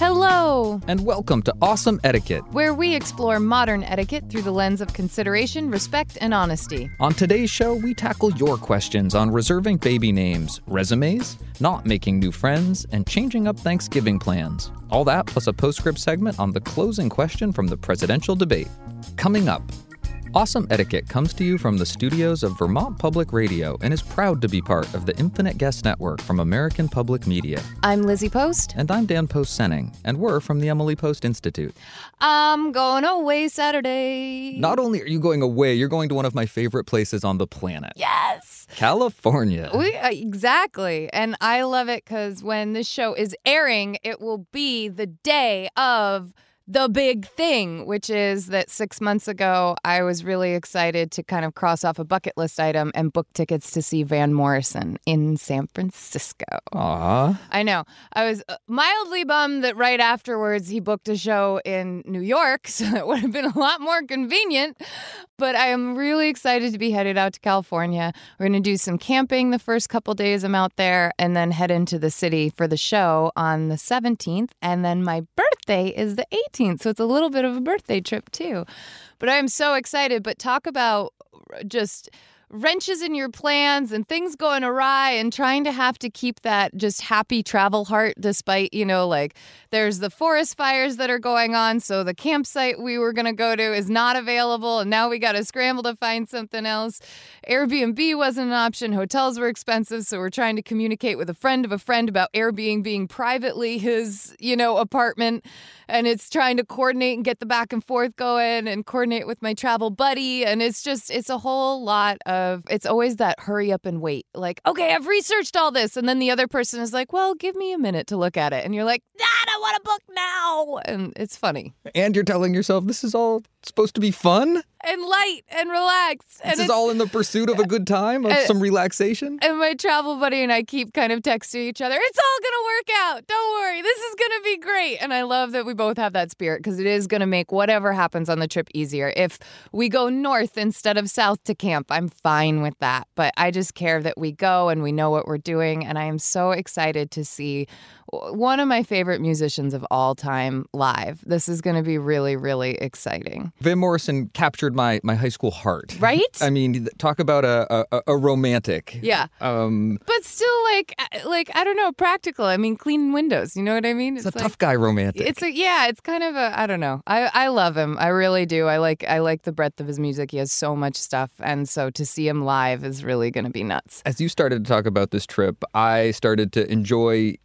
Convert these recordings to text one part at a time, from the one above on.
Hello, And welcome to Awesome Etiquette. where we explore modern etiquette through the lens of consideration, respect, and honesty. On today's show, we tackle your questions on reserving baby names, resumes, not making new friends, and changing up Thanksgiving plans. All that plus a postscript segment on the closing question from the presidential debate. Coming up, Awesome Etiquette comes to you from the studios of Vermont Public Radio and is proud to be part of the Infinite Guest Network from American Public Media. I'm Lizzie Post. And I'm Dan Post Senning, and we're from the Emily Post Institute. I'm going away Saturday. Not only are you going away, you're going to one of my favorite places on the planet. Yes. California. We, uh, exactly. And I love it because when this show is airing, it will be the day of the big thing, which is that six months ago, I was really excited to kind of cross off a bucket list item and book tickets to see Van Morrison in San Francisco. Aw. I know. I was uh, mildly bummed that right afterwards he booked a show in New York, so it would have been a lot more convenient. But I am really excited to be headed out to California. We're going to do some camping the first couple days I'm out there and then head into the city for the show on the 17th. And then my birthday is the 18th. So it's a little bit of a birthday trip, too. But I am so excited. But talk about just wrenches in your plans and things going awry and trying to have to keep that just happy travel heart despite you know like there's the forest fires that are going on so the campsite we were going to go to is not available and now we got to scramble to find something else. Airbnb wasn't an option. Hotels were expensive so we're trying to communicate with a friend of a friend about airbnb being privately his you know apartment and it's trying to coordinate and get the back and forth going and coordinate with my travel buddy and it's just it's a whole lot of it's always that hurry up and wait like okay i've researched all this and then the other person is like well give me a minute to look at it and you're like nah, i want a book now and it's funny And you're telling yourself this is all supposed to be fun? And light and relaxed and This is all in the pursuit of a good time, of Uh, some relaxation? and my travel buddy and I keep kind of texting each other, it's all going to work out. Don't worry. This is going to be great. And I love that we both have that spirit because it is going to make whatever happens on the trip easier. If we go north instead of south to camp, I'm fine with that. But I just care that we go and we know what we're doing. And I am so excited to see one of my favorite musicians of all time live. This is going to be really, really exciting. Van Morrison captured my, my high school heart. Right? I mean, talk about a, a, a romantic. Yeah. Um, But still, like, uh, like I don't know, practical. I mean, clean windows. You know what I mean? it's a like- tough guy romantic. It's a yeah, it's kind of a I don't know. I I love him. I really do. I like I like the breadth of his music. He has so much stuff and so to see him live is really going to be nuts. As you started to talk about this trip, I started to enjoy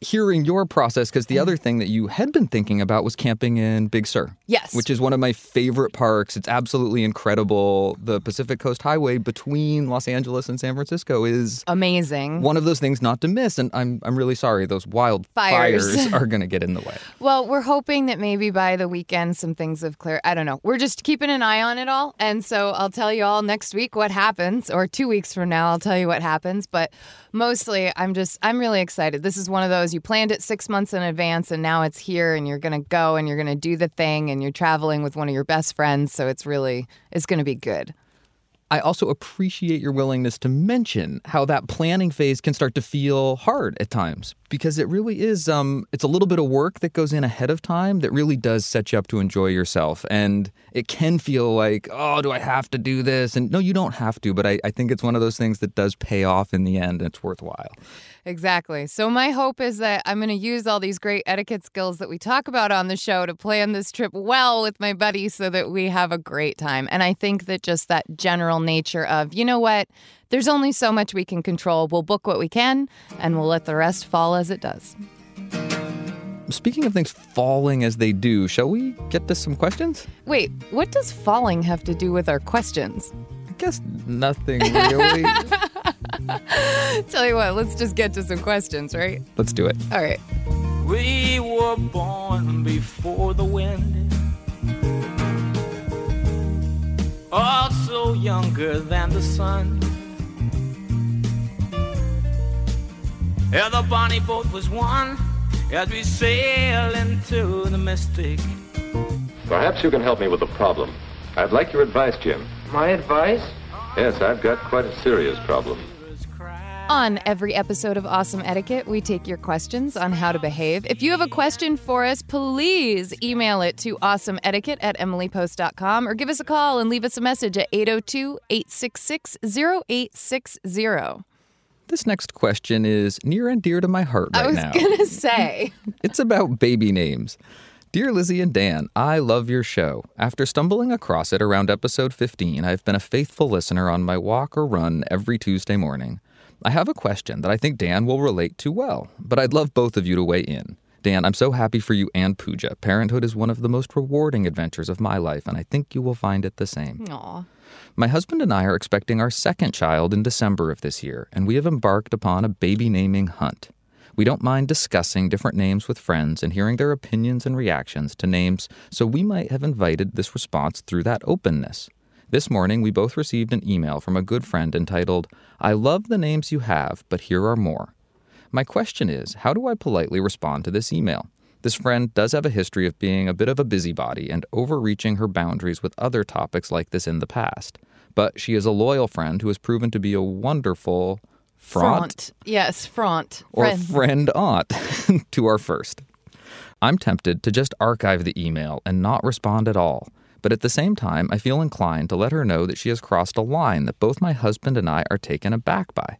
hearing your process because the other mm-hmm. thing that you had been thinking about was camping in Big Sur. Yes. Which is one of my favorite parks. It's absolutely incredible. The Pacific Coast Highway between Los Angeles and San Francisco is amazing. one of those things not to miss. And I'm, I'm really sorry, those wildfires Fires. are going to get in the way. Well, we're hoping that maybe by the weekend some things have cleared. I don't know. We're just keeping an eye on it all. And so I'll tell you all next week what happens, or two weeks from now, I'll tell you what happens. But mostly, I'm just, I'm really excited. This is one of those you planned it six months in advance, and now it's here, and you're going to go and you're going to do the thing, and you're traveling with one of your best friends. So it's really, it's going to be good. I also appreciate your willingness to mention how that planning phase can start to feel hard at times because it really is um it's a little bit of work that goes in ahead of time that really does set you up to enjoy yourself and it can feel like oh do I have to do this and no you don't have to but I, I think it's one of those things that does pay off in the end and it's worthwhile. Exactly. So, my hope is that I'm going to use all these great etiquette skills that we talk about on the show to plan this trip well with my buddy so that we have a great time. And I think that just that general nature of, you know what, there's only so much we can control. We'll book what we can and we'll let the rest fall as it does. Speaking of things falling as they do, shall we get to some questions? Wait, what does falling have to do with our questions? I guess nothing really. Tell you what, let's just get to some questions, right? Let's do it. All right. We were born before the wind. Also younger than the sun. Yeah, the bonnie boat was one as we sail into the mystic. Perhaps you can help me with a problem. I'd like your advice, Jim. My advice? Yes, I've got quite a serious problem. On every episode of Awesome Etiquette, we take your questions on how to behave. If you have a question for us, please email it to awesomeetiquette at emilypost.com or give us a call and leave us a message at 802 866 0860. This next question is near and dear to my heart right now. I was now. to say, It's about baby names. Dear Lizzie and Dan, I love your show. After stumbling across it around episode 15, I've been a faithful listener on my walk or run every Tuesday morning. I have a question that I think Dan will relate to well, but I'd love both of you to weigh in. Dan, I'm so happy for you and Pooja. Parenthood is one of the most rewarding adventures of my life, and I think you will find it the same. aw. My husband and I are expecting our second child in December of this year, and we have embarked upon a baby naming hunt. We don't mind discussing different names with friends and hearing their opinions and reactions to names, so we might have invited this response through that openness. This morning, we both received an email from a good friend entitled, I love the names you have, but here are more. My question is, how do I politely respond to this email? This friend does have a history of being a bit of a busybody and overreaching her boundaries with other topics like this in the past. But she is a loyal friend who has proven to be a wonderful front, Yes, front. or Friend. friend aunt to our first. I'm tempted to just archive the email and not respond at all. But at the same time, I feel inclined to let her know that she has crossed a line that both my husband and I are taken aback by.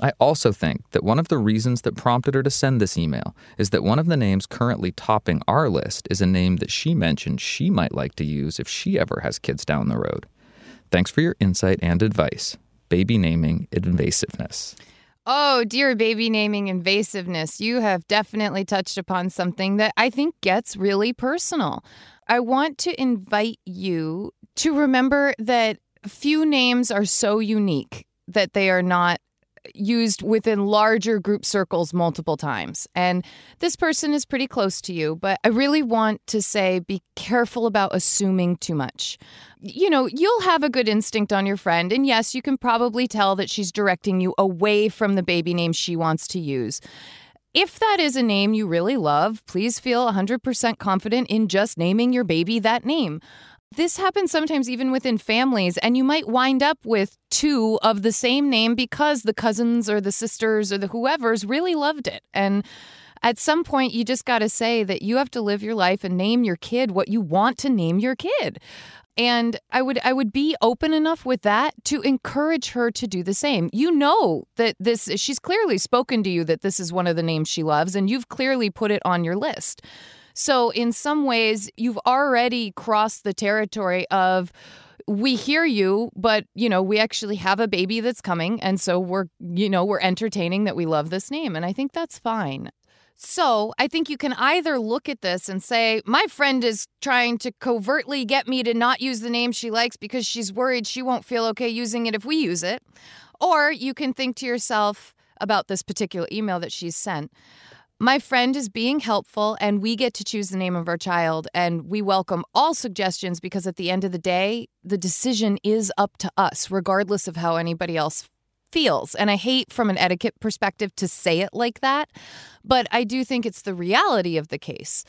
I also think that one of the reasons that prompted her to send this email is that one of the names currently topping our list is a name that she mentioned she might like to use if she ever has kids down the road. Thanks for your insight and advice. Baby naming invasiveness. Oh, dear baby naming invasiveness, you have definitely touched upon something that I think gets really personal. I want to invite you to remember that few names are so unique that they are not used within larger group circles multiple times. And this person is pretty close to you, but I really want to say be careful about assuming too much. You know, you'll have a good instinct on your friend, and yes, you can probably tell that she's directing you away from the baby name she wants to use. If that is a name you really love, please feel 100% confident in just naming your baby that name. This happens sometimes even within families, and you might wind up with two of the same name because the cousins or the sisters or the whoever's really loved it. And at some point, you just got to say that you have to live your life and name your kid what you want to name your kid. And I would I would be open enough with that to encourage her to do the same. You know that this she's clearly spoken to you that this is one of the names she loves and you've clearly put it on your list. So in some ways you've already crossed the territory of we hear you, but you know, we actually have a baby that's coming and so we're you know, we're entertaining that we love this name and I think that's fine. So I think you can either look at this and say, my friend is trying to covertly get me to not use the name she likes because she's worried she won't feel okay using it if we use it. Or you can think to yourself about this particular email that she's sent. My friend is being helpful, and we get to choose the name of our child, and we welcome all suggestions because at the end of the day, the decision is up to us, regardless of how anybody else feels. And I hate from an etiquette perspective to say it like that, but I do think it's the reality of the case.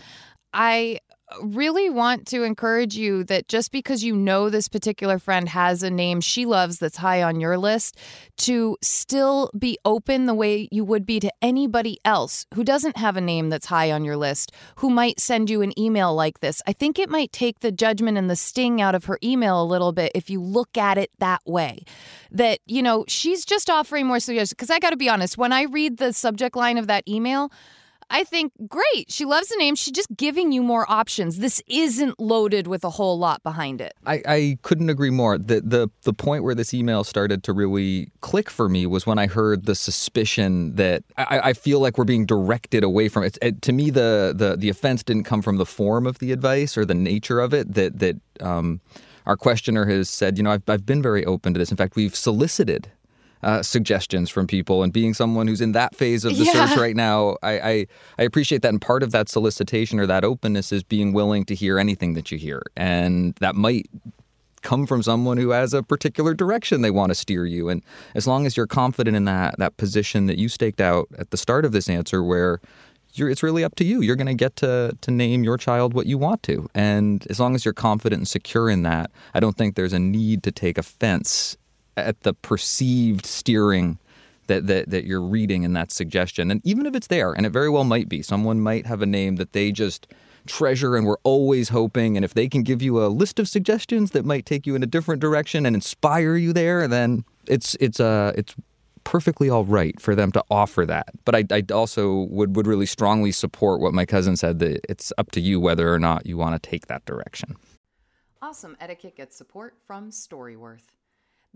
I really want to encourage you that just because you know this particular friend has a name she loves that's high on your list, to still be open the way you would be to anybody else who doesn't have a name that's high on your list, who might send you an email like this. I think it might take the judgment and the sting out of her email a little bit if you look at it that way. That, you know, she's just offering more suggestions. Because I got to be honest, when I read the subject line of that email, I think great. She loves the name. She's just giving you more options. This isn't loaded with a whole lot behind it. I, I couldn't agree more. The, the the point where this email started to really click for me was when I heard the suspicion that I, I feel like we're being directed away from it. it. To me, the, the the offense didn't come from the form of the advice or the nature of it. That that um, our questioner has said, you know, I've, I've been very open to this. In fact, we've solicited uh, suggestions from people. And being someone who's in that phase of the Yeah. search right now, I, I I appreciate that. And part of that solicitation or that openness is being willing to hear anything that you hear, and that might come from someone who has a particular direction they want to steer you. And as long as you're confident in that that position that you staked out at the start of this answer, where you're, it's really up to you. You're going to get to to name your child what you want to, and as long as you're confident and secure in that, I don't think there's a need to take offense at the perceived steering that, that that you're reading in that suggestion. And even if it's there, and it very well might be, someone might have a name that they just treasure and we're always hoping. And if they can give you a list of suggestions that might take you in a different direction and inspire you there, then it's it's uh it's perfectly all right for them to offer that. But I, I also would would really strongly support what my cousin said that it's up to you whether or not you want to take that direction. Awesome Etiquette gets support from Storyworth.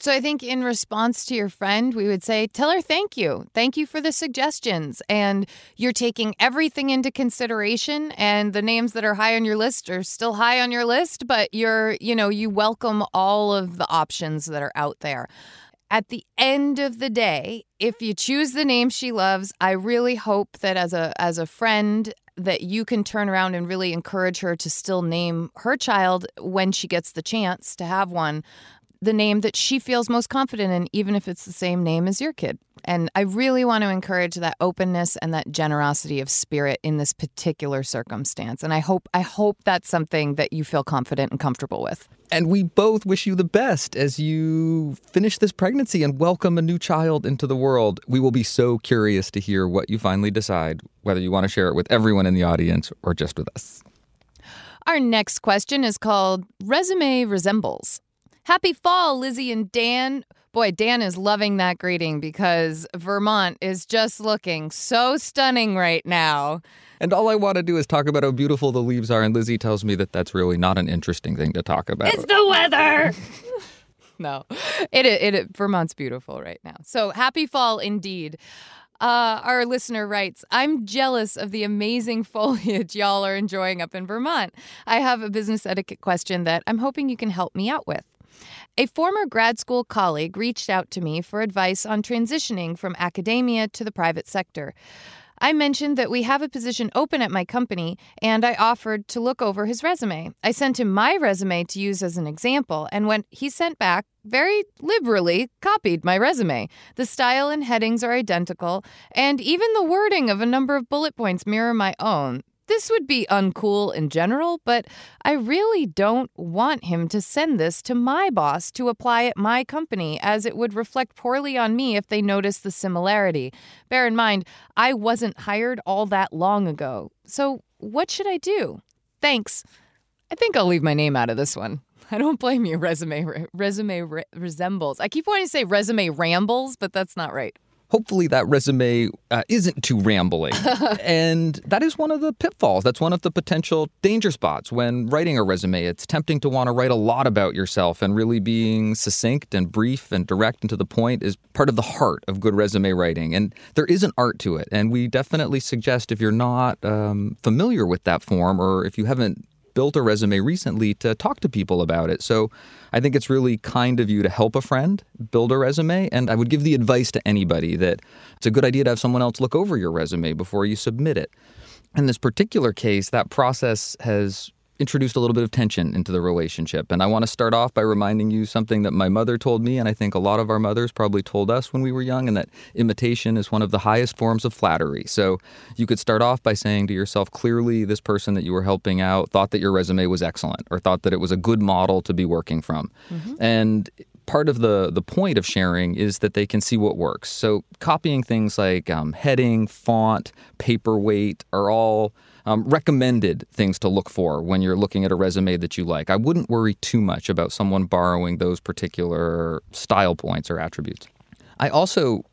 So I think in response to your friend, we would say, tell her thank you. Thank you for the suggestions. And you're taking everything into consideration and the names that are high on your list are still high on your list, but you're, you know, you welcome all of the options that are out there. At the end of the day, if you choose the name she loves, I really hope that as a as a friend that you can turn around and really encourage her to still name her child when she gets the chance to have one the name that she feels most confident in, even if it's the same name as your kid. And I really want to encourage that openness and that generosity of spirit in this particular circumstance. And I hope I hope that's something that you feel confident and comfortable with. And we both wish you the best as you finish this pregnancy and welcome a new child into the world. We will be so curious to hear what you finally decide, whether you want to share it with everyone in the audience or just with us. Our next question is called Resume Resembles. Happy fall, Lizzie and Dan. Boy, Dan is loving that greeting because Vermont is just looking so stunning right now. And all I want to do is talk about how beautiful the leaves are. And Lizzie tells me that that's really not an interesting thing to talk about. It's the weather. no, it, it, it Vermont's beautiful right now. So happy fall indeed. Uh, our listener writes, I'm jealous of the amazing foliage y'all are enjoying up in Vermont. I have a business etiquette question that I'm hoping you can help me out with. A former grad school colleague reached out to me for advice on transitioning from academia to the private sector. I mentioned that we have a position open at my company, and I offered to look over his resume. I sent him my resume to use as an example, and when he sent back, very liberally copied my resume. The style and headings are identical, and even the wording of a number of bullet points mirror my own. This would be uncool in general, but I really don't want him to send this to my boss to apply at my company, as it would reflect poorly on me if they notice the similarity. Bear in mind, I wasn't hired all that long ago. So, what should I do? Thanks. I think I'll leave my name out of this one. I don't blame you. Resume resume re- resembles. I keep wanting to say resume rambles, but that's not right hopefully that resume uh, isn't too rambling. and that is one of the pitfalls. That's one of the potential danger spots when writing a resume. It's tempting to want to write a lot about yourself, and really being succinct and brief and direct and to the point is part of the heart of good resume writing. And there is an art to it. And we definitely suggest if you're not um, familiar with that form or if you haven't built a resume recently to talk to people about it. So I think it's really kind of you to help a friend build a resume. And I would give the advice to anybody that it's a good idea to have someone else look over your resume before you submit it. In this particular case, that process has introduced a little bit of tension into the relationship. And I want to start off by reminding you something that my mother told me, and I think a lot of our mothers probably told us when we were young, and that imitation is one of the highest forms of flattery. So you could start off by saying to yourself, clearly, this person that you were helping out thought that your resume was excellent or thought that it was a good model to be working from. Mm-hmm. And part of the the point of sharing is that they can see what works. So copying things like um, heading, font, paperweight are all um, recommended things to look for when you're looking at a resume that you like. I wouldn't worry too much about someone borrowing those particular style points or attributes. I also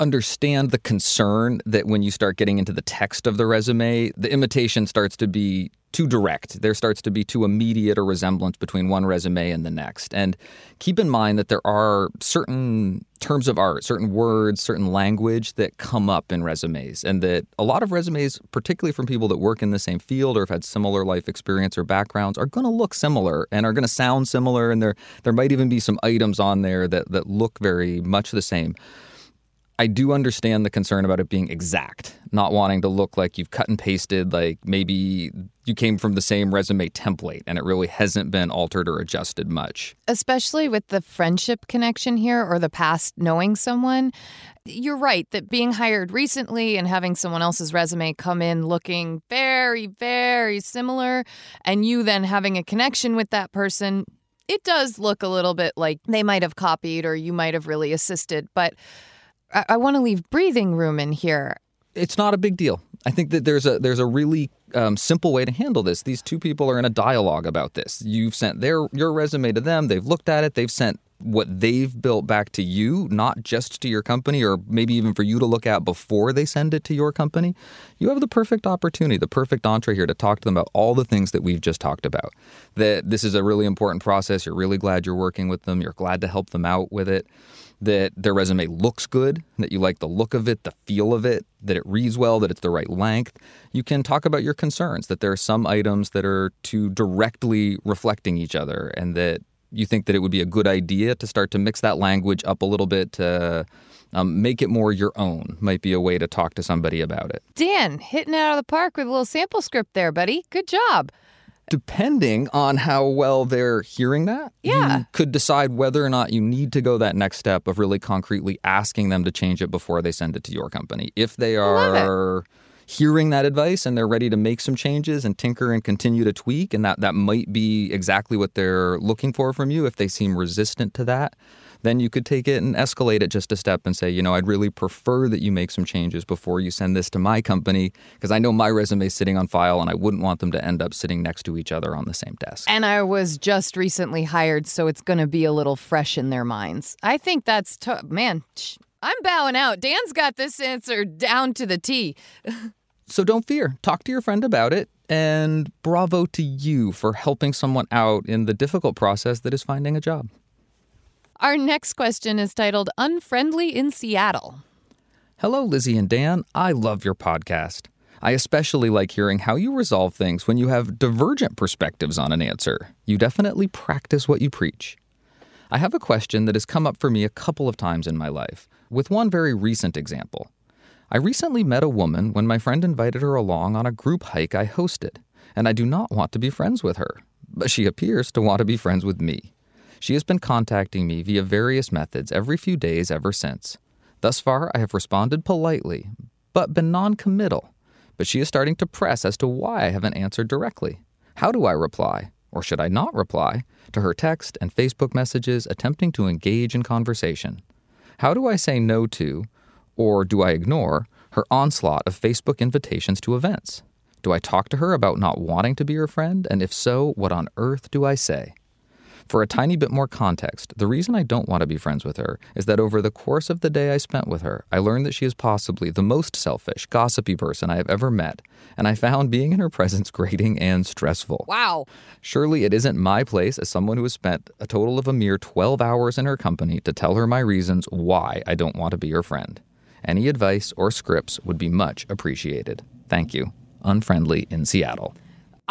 understand the concern that when you start getting into the text of the resume, the imitation starts to be too direct. There starts to be too immediate a resemblance between one resume and the next. And keep in mind that there are certain terms of art, certain words, certain language that come up in resumes, and that a lot of resumes, particularly from people that work in the same field or have had similar life experience or backgrounds, are going to look similar and are going to sound similar. And there, there might even be some items on there that, that look very much the same. I do understand the concern about it being exact, not wanting to look like you've cut and pasted, like maybe you came from the same resume template and it really hasn't been altered or adjusted much. Especially with the friendship connection here or the past knowing someone. You're right that being hired recently and having someone else's resume come in looking very, very similar, and you then having a connection with that person, it does look a little bit like they might have copied or you might have really assisted. But I, I want to leave breathing room in here. It's not a big deal. I think that there's a there's a really um, simple way to handle this. These two people are in a dialogue about this. You've sent their your resume to them. They've looked at it. They've sent what they've built back to you, not just to your company, or maybe even for you to look at before they send it to your company. You have the perfect opportunity, the perfect entree here to talk to them about all the things that we've just talked about. That this is a really important process. You're really glad you're working with them. You're glad to help them out with it that their resume looks good, that you like the look of it, the feel of it, that it reads well, that it's the right length. You can talk about your concerns, that there are some items that are too directly reflecting each other, and that you think that it would be a good idea to start to mix that language up a little bit to um, make it more your own, might be a way to talk to somebody about it. Dan, hitting it out of the park with a little sample script there, buddy. Good job depending on how well they're hearing that, yeah. you could decide whether or not you need to go that next step of really concretely asking them to change it before they send it to your company. If they are hearing that advice and they're ready to make some changes and tinker and continue to tweak, and that, that might be exactly what they're looking for from you if they seem resistant to that, then you could take it and escalate it just a step and say, you know, I'd really prefer that you make some changes before you send this to my company because I know my resume is sitting on file and I wouldn't want them to end up sitting next to each other on the same desk. And I was just recently hired, so it's going to be a little fresh in their minds. I think that's, to- man, I'm bowing out. Dan's got this answer down to the T. So don't fear. Talk to your friend about it. And bravo to you for helping someone out in the difficult process that is finding a job. Our next question is titled Unfriendly in Seattle. Hello, Lizzie and Dan. I love your podcast. I especially like hearing how you resolve things when you have divergent perspectives on an answer. You definitely practice what you preach. I have a question that has come up for me a couple of times in my life, with one very recent example. I recently met a woman when my friend invited her along on a group hike I hosted, and I do not want to be friends with her, but she appears to want to be friends with me. She has been contacting me via various methods every few days ever since. Thus far, I have responded politely, but been non committal. But she is starting to press as to why I haven't answered directly. How do I reply, or should I not reply, to her text and Facebook messages attempting to engage in conversation? How do I say no to, or do I ignore her onslaught of Facebook invitations to events? Do I talk to her about not wanting to be her friend? And if so, what on earth do I say? For a tiny bit more context, the reason I don't want to be friends with her is that over the course of the day I spent with her, I learned that she is possibly the most selfish, gossipy person I have ever met, and I found being in her presence grating and stressful. Wow. Surely it isn't my place as someone who has spent a total of a mere 12 hours in her company to tell her my reasons why I don't want to be her friend. Any advice or scripts would be much appreciated. Thank you. Unfriendly in Seattle.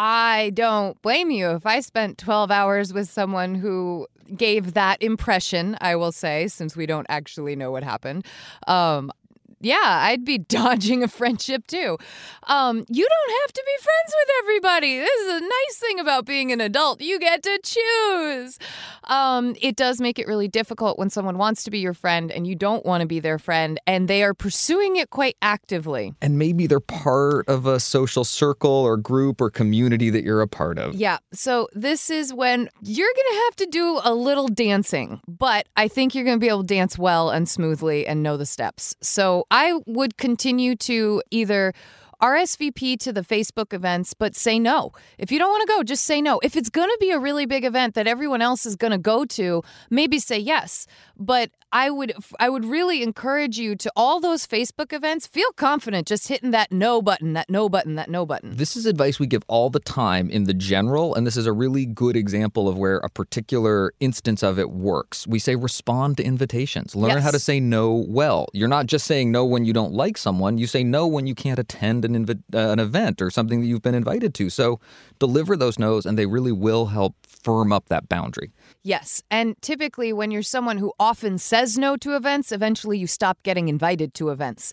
I don't blame you. If I spent 12 hours with someone who gave that impression, I will say, since we don't actually know what happened, um, yeah, I'd be dodging a friendship too. Um, you don't have to be friends with everybody. This is a nice thing about being an adult. You get to choose. Um, it does make it really difficult when someone wants to be your friend and you don't want to be their friend, and they are pursuing it quite actively. And maybe they're part of a social circle or group or community that you're a part of. Yeah. So this is when you're going to have to do a little dancing, but I think you're going to be able to dance well and smoothly and know the steps. So I would continue to either RSVP to the Facebook events, but say no. If you don't want to go, just say no. If it's going to be a really big event that everyone else is going to go to, maybe say yes. But I would I would really encourage you to all those Facebook events, feel confident just hitting that no button, that no button, that no button. This is advice we give all the time in the general, and this is a really good example of where a particular instance of it works. We say respond to invitations. Learn Yes. how to say no well. You're not just saying no when you don't like someone, you say no when you can't attend an, invi- uh, an event or something that you've been invited to. So deliver those no's, and they really will help firm up that boundary. Yes. And typically, when you're someone who often says no to events, eventually you stop getting invited to events.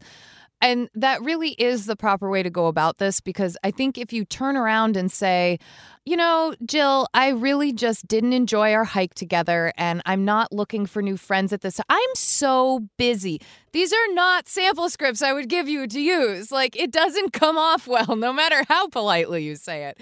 And that really is the proper way to go about this because I think if you turn around and say, you know, Jill, I really just didn't enjoy our hike together and I'm not looking for new friends at this. I'm so busy. These are not sample scripts I would give you to use. Like, it doesn't come off well, no matter how politely you say it.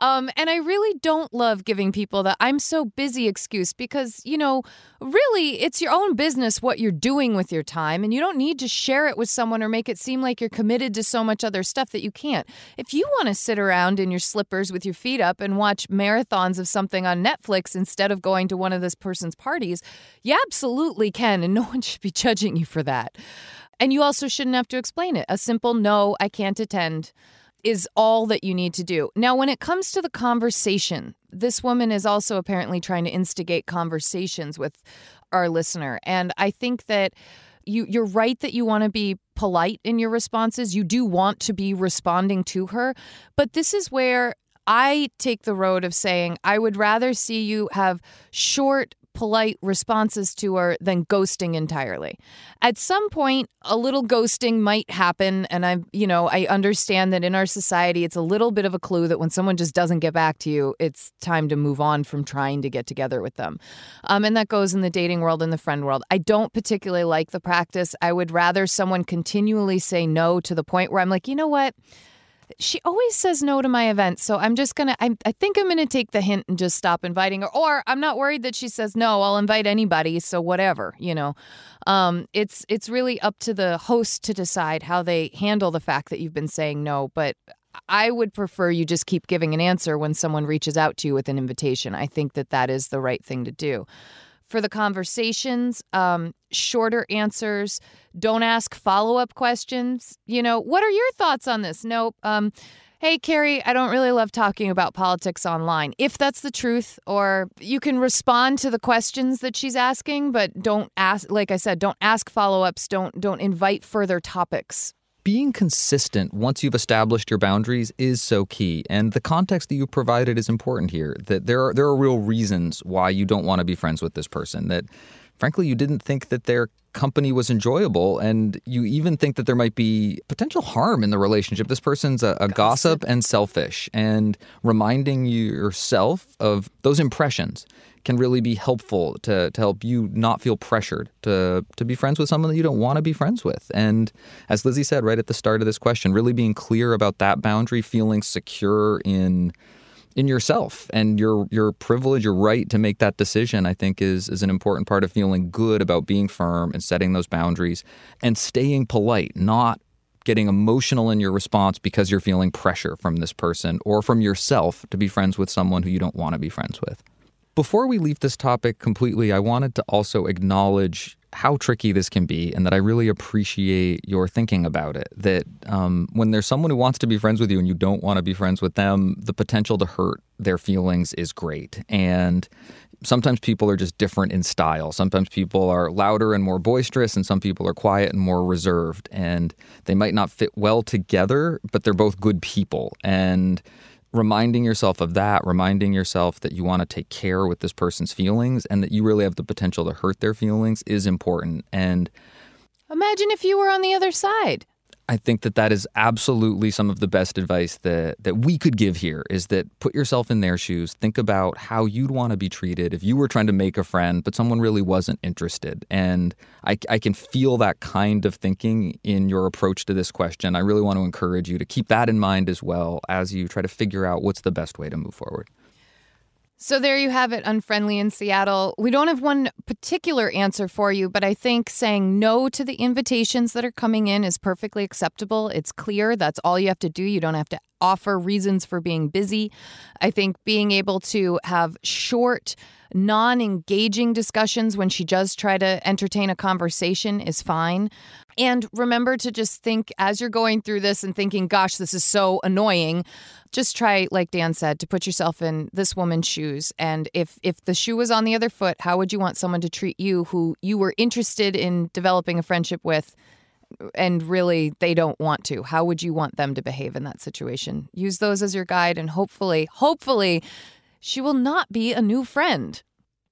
Um, and I really don't love giving people the I'm so busy excuse because, you know, really it's your own business what you're doing with your time. And you don't need to share it with someone or make it seem like you're committed to so much other stuff that you can't. If you want to sit around in your slippers with your feet up and watch marathons of something on Netflix instead of going to one of this person's parties, you absolutely can. And no one should be judging you for that. And you also shouldn't have to explain it. A simple no, I can't attend is all that you need to do. Now, when it comes to the conversation, this woman is also apparently trying to instigate conversations with our listener. And I think that you you're right that you want to be polite in your responses. You do want to be responding to her, but this is where I take the road of saying I would rather see you have short polite responses to her than ghosting entirely. At some point a little ghosting might happen and I you know I understand that in our society it's a little bit of a clue that when someone just doesn't get back to you it's time to move on from trying to get together with them. Um, and that goes in the dating world and the friend world. I don't particularly like the practice. I would rather someone continually say no to the point where I'm like, "You know what? She always says no to my events, so I'm just gonna. I, I think I'm gonna take the hint and just stop inviting her. Or I'm not worried that she says no. I'll invite anybody. So whatever, you know. Um, it's it's really up to the host to decide how they handle the fact that you've been saying no. But I would prefer you just keep giving an answer when someone reaches out to you with an invitation. I think that that is the right thing to do. For the conversations, um, shorter answers. Don't ask follow up questions. You know, what are your thoughts on this? Nope. Um, hey, Carrie, I don't really love talking about politics online. If that's the truth, or you can respond to the questions that she's asking, but don't ask, like I said, don't ask follow ups. Don't, don't invite further topics being consistent once you've established your boundaries is so key and the context that you provided is important here that there are there are real reasons why you don't want to be friends with this person that frankly you didn't think that their company was enjoyable and you even think that there might be potential harm in the relationship this person's a, a gossip. gossip and selfish and reminding yourself of those impressions can really be helpful to, to help you not feel pressured to, to be friends with someone that you don't want to be friends with. And as Lizzie said right at the start of this question, really being clear about that boundary, feeling secure in in yourself and your your privilege, your right to make that decision, I think is is an important part of feeling good about being firm and setting those boundaries and staying polite, not getting emotional in your response because you're feeling pressure from this person or from yourself to be friends with someone who you don't want to be friends with. Before we leave this topic completely, I wanted to also acknowledge how tricky this can be and that I really appreciate your thinking about it. That um, when there's someone who wants to be friends with you and you don't want to be friends with them, the potential to hurt their feelings is great. And sometimes people are just different in style. Sometimes people are louder and more boisterous, and some people are quiet and more reserved. And they might not fit well together, but they're both good people. And reminding yourself of that, reminding yourself that you want to take care with this person's feelings and that you really have the potential to hurt their feelings is important. And imagine if you were on the other side. I think that that is absolutely some of the best advice that that we could give here is that put yourself in their shoes, think about how you'd want to be treated if you were trying to make a friend but someone really wasn't interested. And I, I can feel that kind of thinking in your approach to this question. I really want to encourage you to keep that in mind as well as you try to figure out what's the best way to move forward. So there you have it, Unfriendly in Seattle. We don't have one particular answer for you, but I think saying no to the invitations that are coming in is perfectly acceptable. It's clear. That's all you have to do. You don't have to offer reasons for being busy. I think being able to have short, non engaging discussions when she does try to entertain a conversation is fine. And remember to just think as you're going through this and thinking, gosh, this is so annoying. Just try, like Dan said, to put yourself in this woman's shoes. And if if the shoe was on the other foot, how would you want someone to treat you who you were interested in developing a friendship with? and really they don't want to how would you want them to behave in that situation use those as your guide and hopefully hopefully she will not be a new friend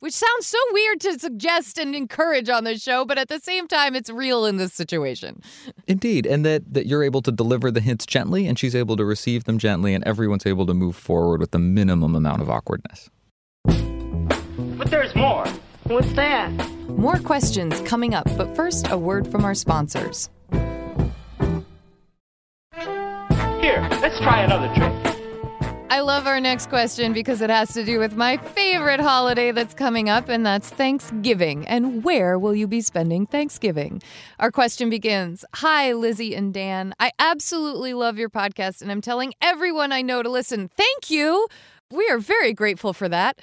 which sounds so weird to suggest and encourage on the show, but at the same time, it's real in this situation. Indeed, and that, that you're able to deliver the hints gently, and she's able to receive them gently, and everyone's able to move forward with the minimum amount of awkwardness. But there's more. What's that? More questions coming up, but first, a word from our sponsors. Here, let's try another trick. I love our next question because it has to do with my favorite holiday that's coming up, and that's Thanksgiving. And where will you be spending Thanksgiving? Our question begins Hi, Lizzie and Dan. I absolutely love your podcast, and I'm telling everyone I know to listen. Thank you. We are very grateful for that.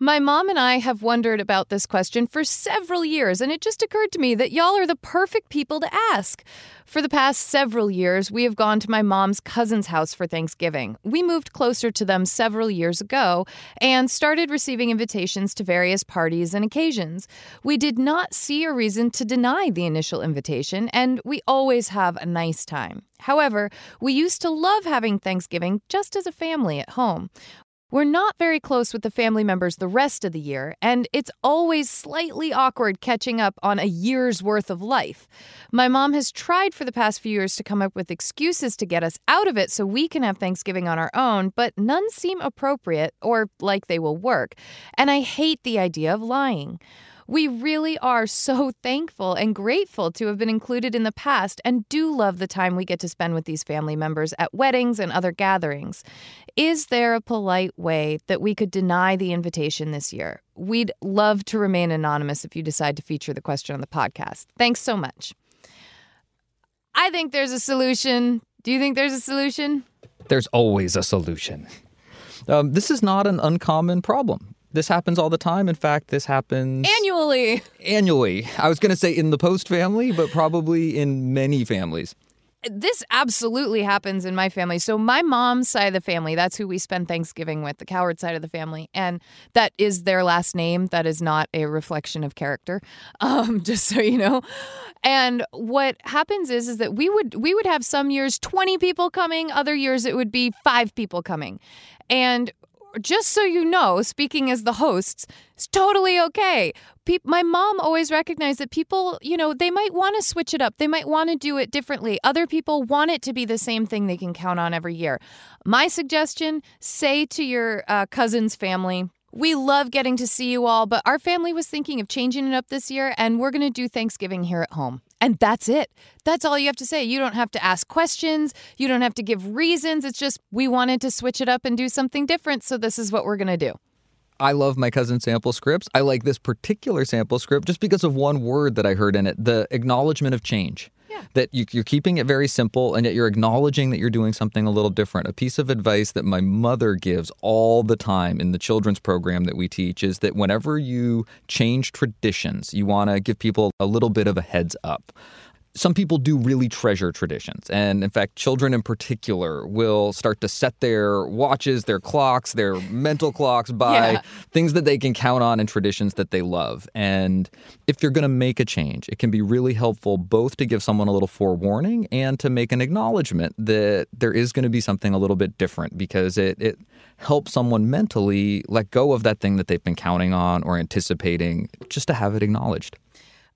My mom and I have wondered about this question for several years, and it just occurred to me that y'all are the perfect people to ask. For the past several years, we have gone to my mom's cousin's house for Thanksgiving. We moved closer to them several years ago and started receiving invitations to various parties and occasions. We did not see a reason to deny the initial invitation, and we always have a nice time. However, we used to love having Thanksgiving just as a family at home. We're not very close with the family members the rest of the year, and it's always slightly awkward catching up on a year's worth of life. My mom has tried for the past few years to come up with excuses to get us out of it so we can have Thanksgiving on our own, but none seem appropriate or like they will work. And I hate the idea of lying. We really are so thankful and grateful to have been included in the past and do love the time we get to spend with these family members at weddings and other gatherings. Is there a polite way that we could deny the invitation this year? We'd love to remain anonymous if you decide to feature the question on the podcast. Thanks so much. I think there's a solution. Do you think there's a solution? There's always a solution. Um, this is not an uncommon problem. This happens all the time. In fact, this happens Annually. annually. I was going to say in the Post family, but probably in many families. This absolutely happens in my family. So, my mom's side of the family, that's who we spend Thanksgiving with, the Coward side of the family. And that is their last name. That is not a reflection of character, um, just so you know. And what happens is, is that we would we would have some years 20 people coming, other years it would be five people coming. And just so you know, speaking as the hosts, it's totally okay. Pe- my mom always recognized that people, you know, they might want to switch it up. They might want to do it differently. Other people want it to be the same thing they can count on every year. My suggestion say to your uh, cousin's family, we love getting to see you all, but our family was thinking of changing it up this year, and we're going to do Thanksgiving here at home. And that's it. That's all you have to say. You don't have to ask questions. You don't have to give reasons. It's just we wanted to switch it up and do something different. So this is what we're going to do. I love my cousin sample scripts. I like this particular sample script just because of one word that I heard in it the acknowledgement of change. Yeah. That you, you're keeping it very simple and yet you're acknowledging that you're doing something a little different. A piece of advice that my mother gives all the time in the children's program that we teach is that whenever you change traditions, you want to give people a little bit of a heads up some people do really treasure traditions. And in fact, children in particular will start to set their watches, their clocks, their mental clocks by Yeah. things that they can count on and traditions that they love. And if you're going to make a change, it can be really helpful both to give someone a little forewarning and to make an acknowledgement that there is going to be something a little bit different because it, it helps someone mentally let go of that thing that they've been counting on or anticipating just to have it acknowledged.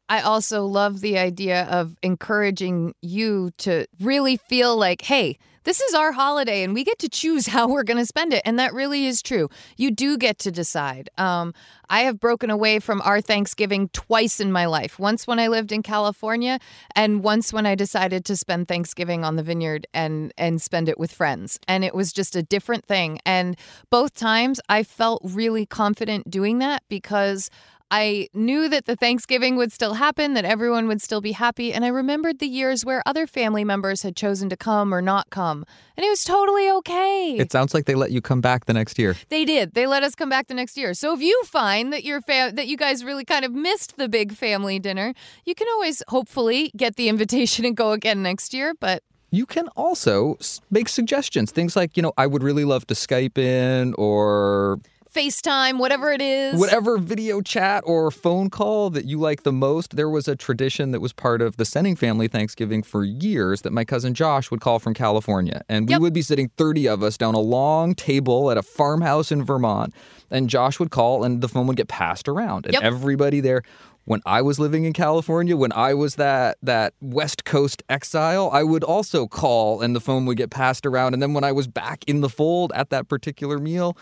I also love the idea of encouraging you to really feel like, hey, this is our holiday and we get to choose how we're going to spend it. And that really is true. You do get to decide. Um, I have broken away from our Thanksgiving twice in my life once when I lived in California, and once when I decided to spend Thanksgiving on the vineyard and, and spend it with friends. And it was just a different thing. And both times I felt really confident doing that because. I knew that the Thanksgiving would still happen, that everyone would still be happy, and I remembered the years where other family members had chosen to come or not come, and it was totally okay. It sounds like they let you come back the next year. they did. They let us come back the next year. So if you find that your fam- that you guys really kind of missed the big family dinner, you can always hopefully get the invitation and go again next year, but You can also make suggestions. Things like, you know, I would really love to Skype in or FaceTime, whatever it is. whatever video chat or phone call that you like the most. There was a tradition that was part of the Senning family Thanksgiving for years that my cousin Josh would call from California. And we Yep. would be sitting 30 of us down a long table at a farmhouse in Vermont. And Josh would call and the phone would get passed around. And Yep. everybody there when I was living in California, when I was that that West Coast exile, I would also call and the phone would get passed around. And then when I was back in the fold at that particular meal,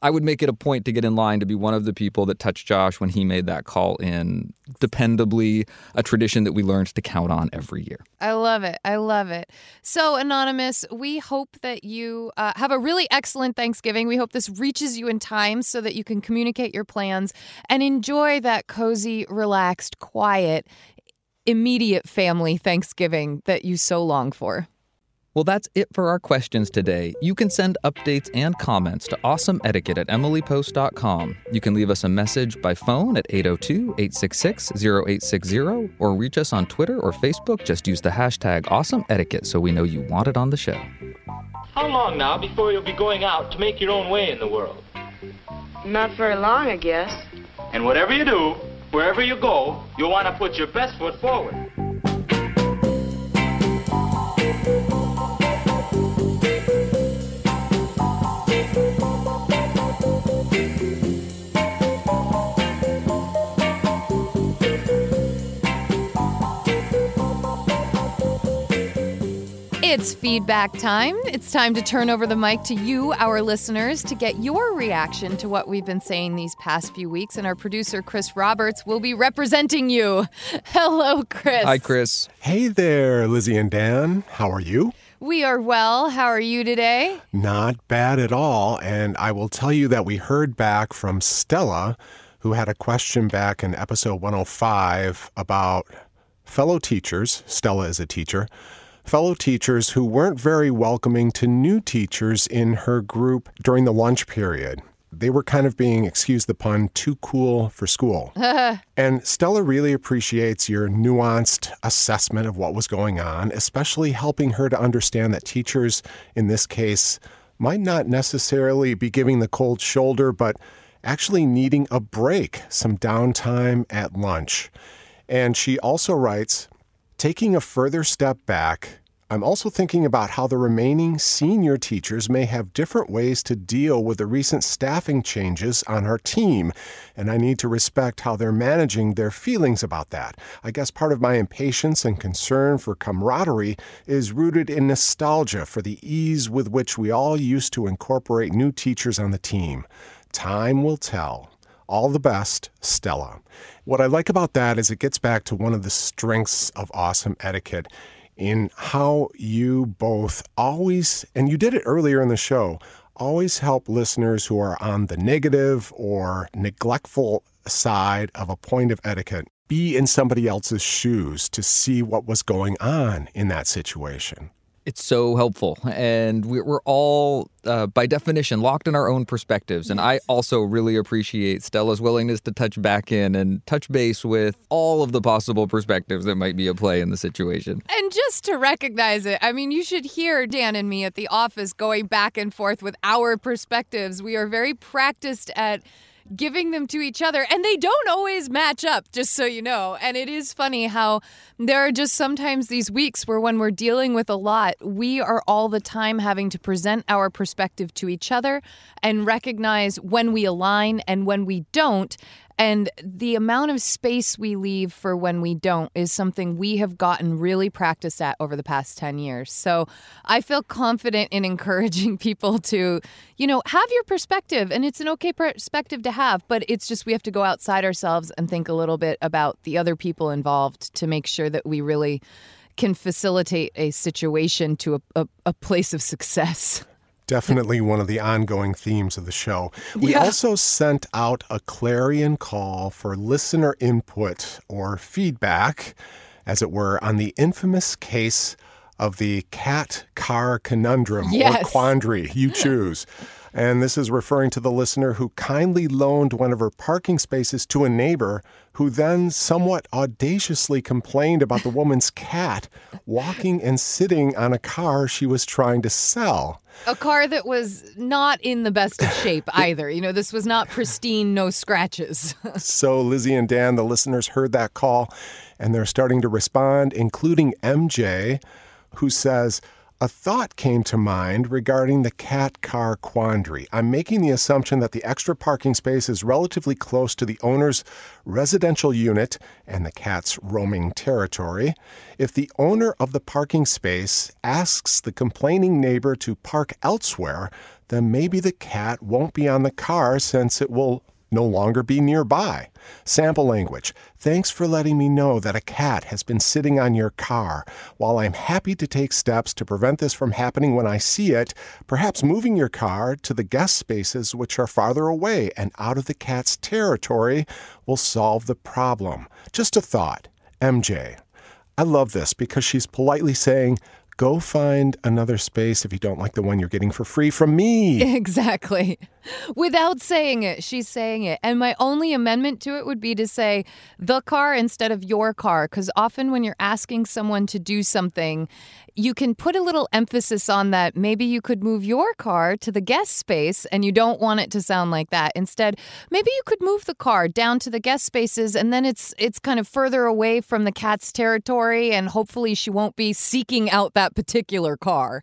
I would make it a point to get in line to be one of the people that touched Josh when he made that call in. Dependably, a tradition that we learned to count on every year. I love it. I love it. So, Anonymous, we hope that you uh, have a really excellent Thanksgiving. We hope this reaches you in time so that you can communicate your plans and enjoy that cozy, relaxed, quiet, immediate family Thanksgiving that you so long for. Well, that's it for our questions today. You can send updates and comments to awesomeetiquette at emilypost.com. You can leave us a message by phone at 802 866 0860 or reach us on Twitter or Facebook. Just use the hashtag awesomeetiquette so we know you want it on the show. How long now before you'll be going out to make your own way in the world? Not very long, I guess. And whatever you do, wherever you go, you'll want to put your best foot forward. It's feedback time. It's time to turn over the mic to you, our listeners, to get your reaction to what we've been saying these past few weeks. And our producer, Chris Roberts, will be representing you. Hello, Chris. Hi, Chris. Hey there, Lizzie and Dan. How are you? We are well. How are you today? Not bad at all. And I will tell you that we heard back from Stella, who had a question back in episode 105 about fellow teachers. Stella is a teacher fellow teachers who weren't very welcoming to new teachers in her group during the lunch period. They were kind of being, excuse the pun, too cool for school. and Stella really appreciates your nuanced assessment of what was going on, especially helping her to understand that teachers, in this case, might not necessarily be giving the cold shoulder, but actually needing a break, some downtime at lunch. And she also writes, Taking a further step back, I'm also thinking about how the remaining senior teachers may have different ways to deal with the recent staffing changes on our team, and I need to respect how they're managing their feelings about that. I guess part of my impatience and concern for camaraderie is rooted in nostalgia for the ease with which we all used to incorporate new teachers on the team. Time will tell. All the best, Stella. What I like about that is it gets back to one of the strengths of awesome etiquette in how you both always, and you did it earlier in the show, always help listeners who are on the negative or neglectful side of a point of etiquette be in somebody else's shoes to see what was going on in that situation. It's so helpful. And we're all, uh, by definition, locked in our own perspectives. And I also really appreciate Stella's willingness to touch back in and touch base with all of the possible perspectives that might be at play in the situation. And just to recognize it, I mean, you should hear Dan and me at the office going back and forth with our perspectives. We are very practiced at giving them to each other and they don't always match up just so you know. And it is funny how there are just sometimes these weeks where when we're dealing with a lot we are all the time having to present our perspective to each other and recognize when we align and when we don't and the amount of space we leave for when we don't is something we have gotten really practiced at over the past 10 years. So I feel confident in encouraging people to, you know, have your perspective. And it's an okay perspective to have, but it's just we have to go outside ourselves and think a little bit about the other people involved to make sure that we really can facilitate a situation to a, a, a place of success definitely one of the ongoing themes of the show. We yeah. also sent out a clarion call for listener input or feedback, as it were, on the infamous case of the cat car conundrum yes. or quandary. You choose. And this is referring to the listener who kindly loaned one of her parking spaces to a neighbor who then somewhat audaciously complained about the woman's cat walking and sitting on a car she was trying to sell. A car that was not in the best of shape either. You know, this was not pristine, no scratches. so, Lizzie and Dan, the listeners heard that call and they're starting to respond, including MJ, who says, a thought came to mind regarding the cat car quandary. I'm making the assumption that the extra parking space is relatively close to the owner's residential unit and the cat's roaming territory. If the owner of the parking space asks the complaining neighbor to park elsewhere, then maybe the cat won't be on the car since it will no longer be nearby. Sample language. Thanks for letting me know that a cat has been sitting on your car. While I'm happy to take steps to prevent this from happening when I see it, perhaps moving your car to the guest spaces which are farther away and out of the cat's territory will solve the problem. Just a thought. MJ. I love this because she's politely saying, go find another space if you don't like the one you're getting for free from me. Exactly. Without saying it, she's saying it. And my only amendment to it would be to say the car instead of your car. Because often when you're asking someone to do something, you can put a little emphasis on that. Maybe you could move your car to the guest space and you don't want it to sound like that. Instead, maybe you could move the car down to the guest spaces and then it's it's kind of further away from the cat's territory and hopefully she won't be seeking out that particular car.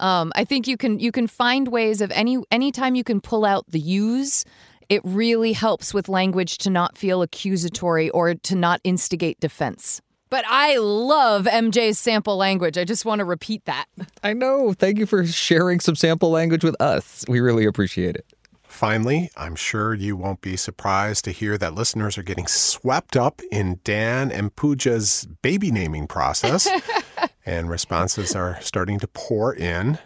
Um, I think you can you can find ways of any anytime you can pull out the use, it really helps with language to not feel accusatory or to not instigate defense. But I love MJ's sample language. I just want to repeat that. I know. Thank you for sharing some sample language with us. We really appreciate it. Finally, I'm sure you won't be surprised to hear that listeners are getting swept up in Dan and Pooja's baby naming process, and responses are starting to pour in.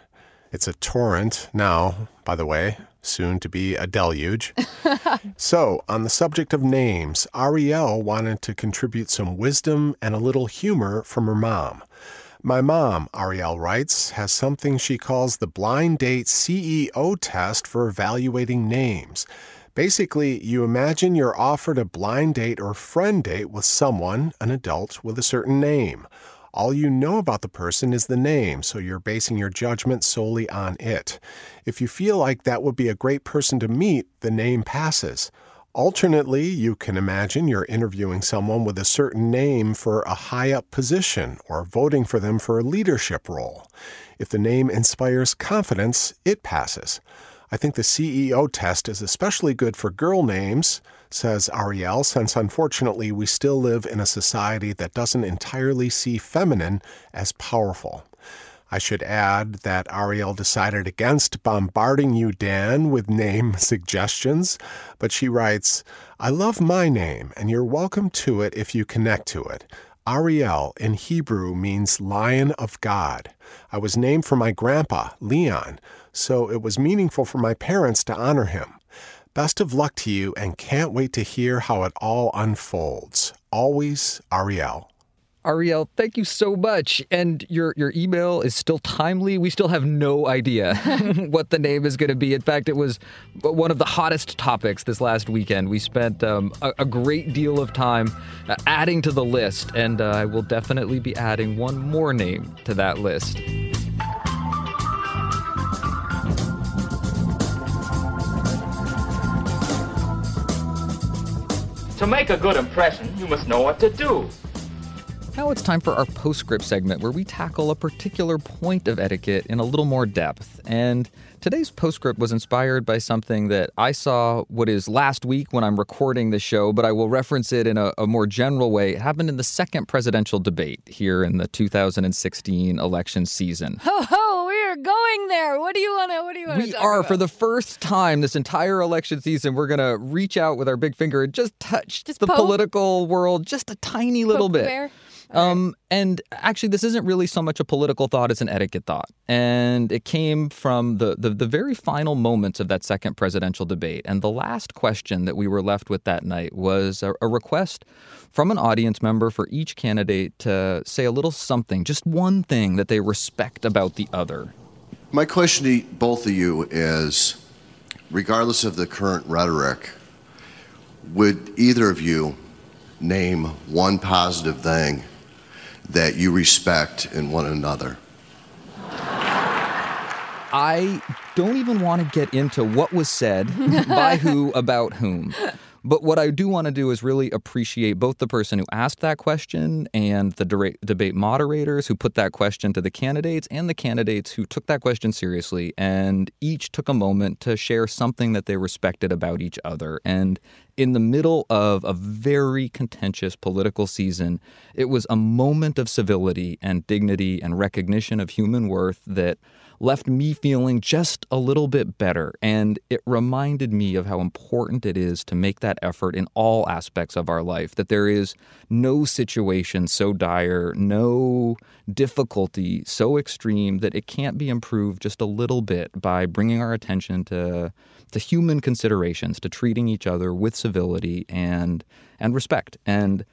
It's a torrent now, by the way, soon to be a deluge. so, on the subject of names, Ariel wanted to contribute some wisdom and a little humor from her mom. My mom, Ariel writes, has something she calls the blind date CEO test for evaluating names. Basically, you imagine you're offered a blind date or friend date with someone, an adult, with a certain name. All you know about the person is the name, so you're basing your judgment solely on it. If you feel like that would be a great person to meet, the name passes. Alternately, you can imagine you're interviewing someone with a certain name for a high up position or voting for them for a leadership role. If the name inspires confidence, it passes. I think the CEO test is especially good for girl names, says Ariel, since unfortunately we still live in a society that doesn't entirely see feminine as powerful. I should add that Ariel decided against bombarding you, Dan, with name suggestions, but she writes, I love my name, and you're welcome to it if you connect to it. Ariel in Hebrew means Lion of God. I was named for my grandpa, Leon, so it was meaningful for my parents to honor him. Best of luck to you, and can't wait to hear how it all unfolds. Always, Ariel. Ariel, thank you so much. And your your email is still timely. We still have no idea what the name is going to be. In fact, it was one of the hottest topics this last weekend. We spent um, a, a, great deal of time uh, adding to the list, and uh, I will definitely be adding one more name to that list. To make a good impression, you must know what to do. Now it's time for our postscript segment where we tackle a particular point of etiquette in a little more depth. And today's postscript was inspired by something that I saw what is last week when I'm recording the show, but I will reference it in a, a more general way. It happened in the second presidential debate here in the 2016 election season. Ho ho, we're going there. What do you want to what do you want to We are about? for the first time this entire election season we're going to reach out with our big finger and just touch just the poke? political world just a tiny little bit. bear? Um, and actually, this isn't really so much a political thought as an etiquette thought. And it came from the, the, the very final moments of that second presidential debate. And the last question that we were left with that night was a, a request from an audience member for each candidate to say a little something, just one thing that they respect about the other. My question to both of you is regardless of the current rhetoric, would either of you name one positive thing that you respect in one another? I don't even want to get into what was said by who about whom. But what I do want to do is really appreciate both the person who asked that question and the dera- debate moderators who put that question to the candidates and the candidates who took that question seriously and each took a moment to share something that they respected about each other. And in the middle of a very contentious political season, it was a moment of civility and dignity and recognition of human worth that left me feeling just a little bit better. And it reminded me of how important it is to make that effort in all aspects of our life, that there is no situation so dire, no difficulty so extreme that it can't be improved just a little bit by bringing our attention to, to human considerations, to treating each other with civility and, and respect. And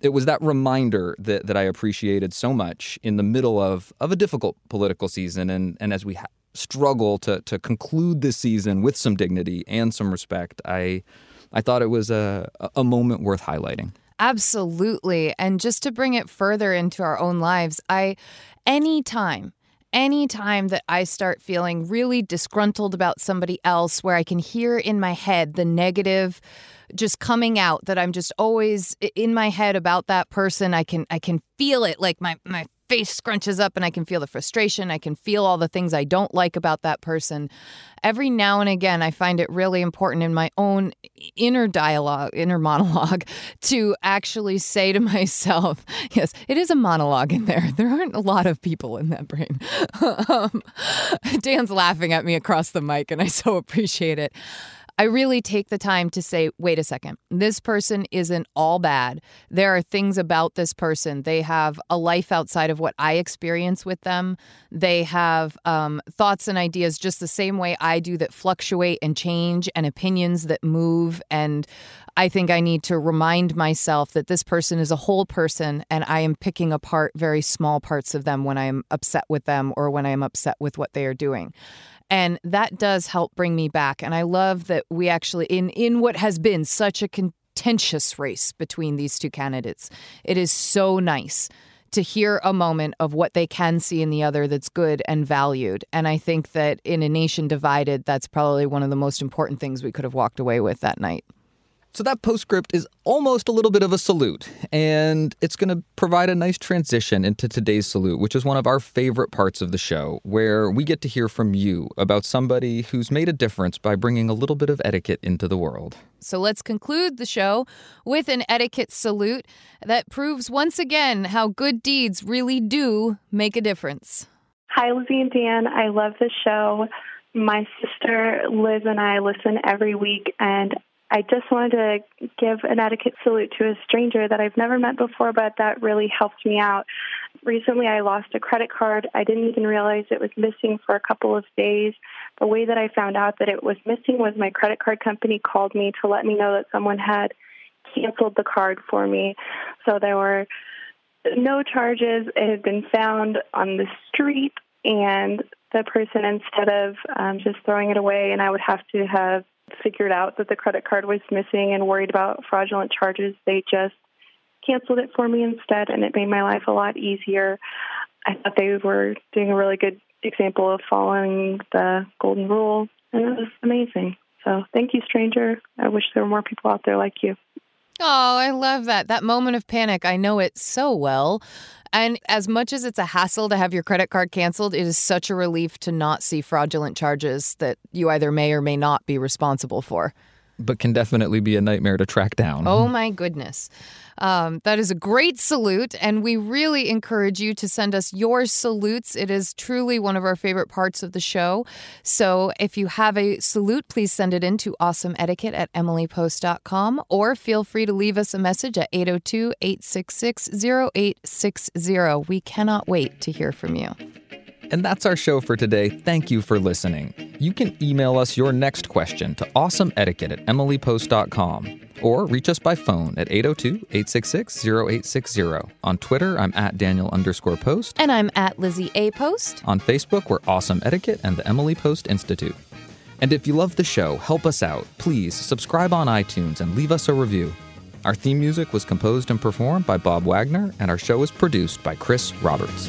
it was that reminder that, that I appreciated so much in the middle of, of a difficult political season. And, and as we ha- struggle to, to conclude this season with some dignity and some respect, I, I thought it was a, a moment worth highlighting. Absolutely. And just to bring it further into our own lives, I, anytime, anytime that I start feeling really disgruntled about somebody else, where I can hear in my head the negative just coming out that I'm just always in my head about that person, I can, I can feel it like my, my face scrunches up and I can feel the frustration. I can feel all the things I don't like about that person. Every now and again, I find it really important in my own inner dialogue, inner monologue, to actually say to myself, yes, it is a monologue in there. There aren't a lot of people in that brain. um, Dan's laughing at me across the mic, and I so appreciate it. I really take the time to say, wait a second, this person isn't all bad. There are things about this person. They have a life outside of what I experience with them. They have um, thoughts and ideas just the same way I do that fluctuate and change, and opinions that move. And I think I need to remind myself that this person is a whole person, and I am picking apart very small parts of them when I am upset with them or when I am upset with what they are doing and that does help bring me back. And i love that we actually in in what has been such a contentious race between these two candidates it is so nice to hear a moment of what they can see in the other that's good and valued. And i think that in a nation divided that's probably one of the most important things we could have walked away with that night so that postscript is almost a little bit of a salute, and it's going to provide a nice transition into today's salute, which is one of our favorite parts of the show, where we get to hear from you about somebody who's made a difference by bringing a little bit of etiquette into the world. So let's conclude the show with an etiquette salute that proves once again how good deeds really do make a difference. Hi, Lizzie and Dan. I love the show. My sister Liz and I listen every week, and I just wanted to give an etiquette salute to a stranger that I've never met before, but that really helped me out. Recently, I lost a credit card. I didn't even realize it was missing for a couple of days. The way that I found out that it was missing was my credit card company called me to let me know that someone had canceled the card for me. So there were no charges. It had been found on the street, and the person, instead of um, just throwing it away, and I would have to have figured out that the credit card was missing and worried about fraudulent charges, they just canceled it for me instead, and it made my life a lot easier. I thought they were doing a really good example of following the golden rule, and it was amazing. So thank you, stranger. I wish there were more people out there like you. Oh, I love that. That moment of panic. I know it so well. And as much as it's a hassle to have your credit card canceled, it is such a relief to not see fraudulent charges that you either may or may not be responsible for but can definitely be a nightmare to track down. Oh my goodness. Um, that is a great salute, and we really encourage you to send us your salutes. It is truly one of our favorite parts of the show. So if you have a salute, please send it in to awesomeetiquette at emilypost.com or feel free to leave us a message at 802 866 0860. We cannot wait to hear from you. And that's our show for today. Thank you for listening. You can email us your next question to awesomeetiquette at emilypost.com or reach us by phone at 802-866-0860. On Twitter, I'm at Daniel underscore post. And I'm at Lizzie A. Post. On Facebook, we're Awesome Etiquette and the Emily Post Institute. And if you love the show, help us out. Please subscribe on iTunes and leave us a review. Our theme music was composed and performed by Bob Wagner, and our show is produced by Chris Roberts.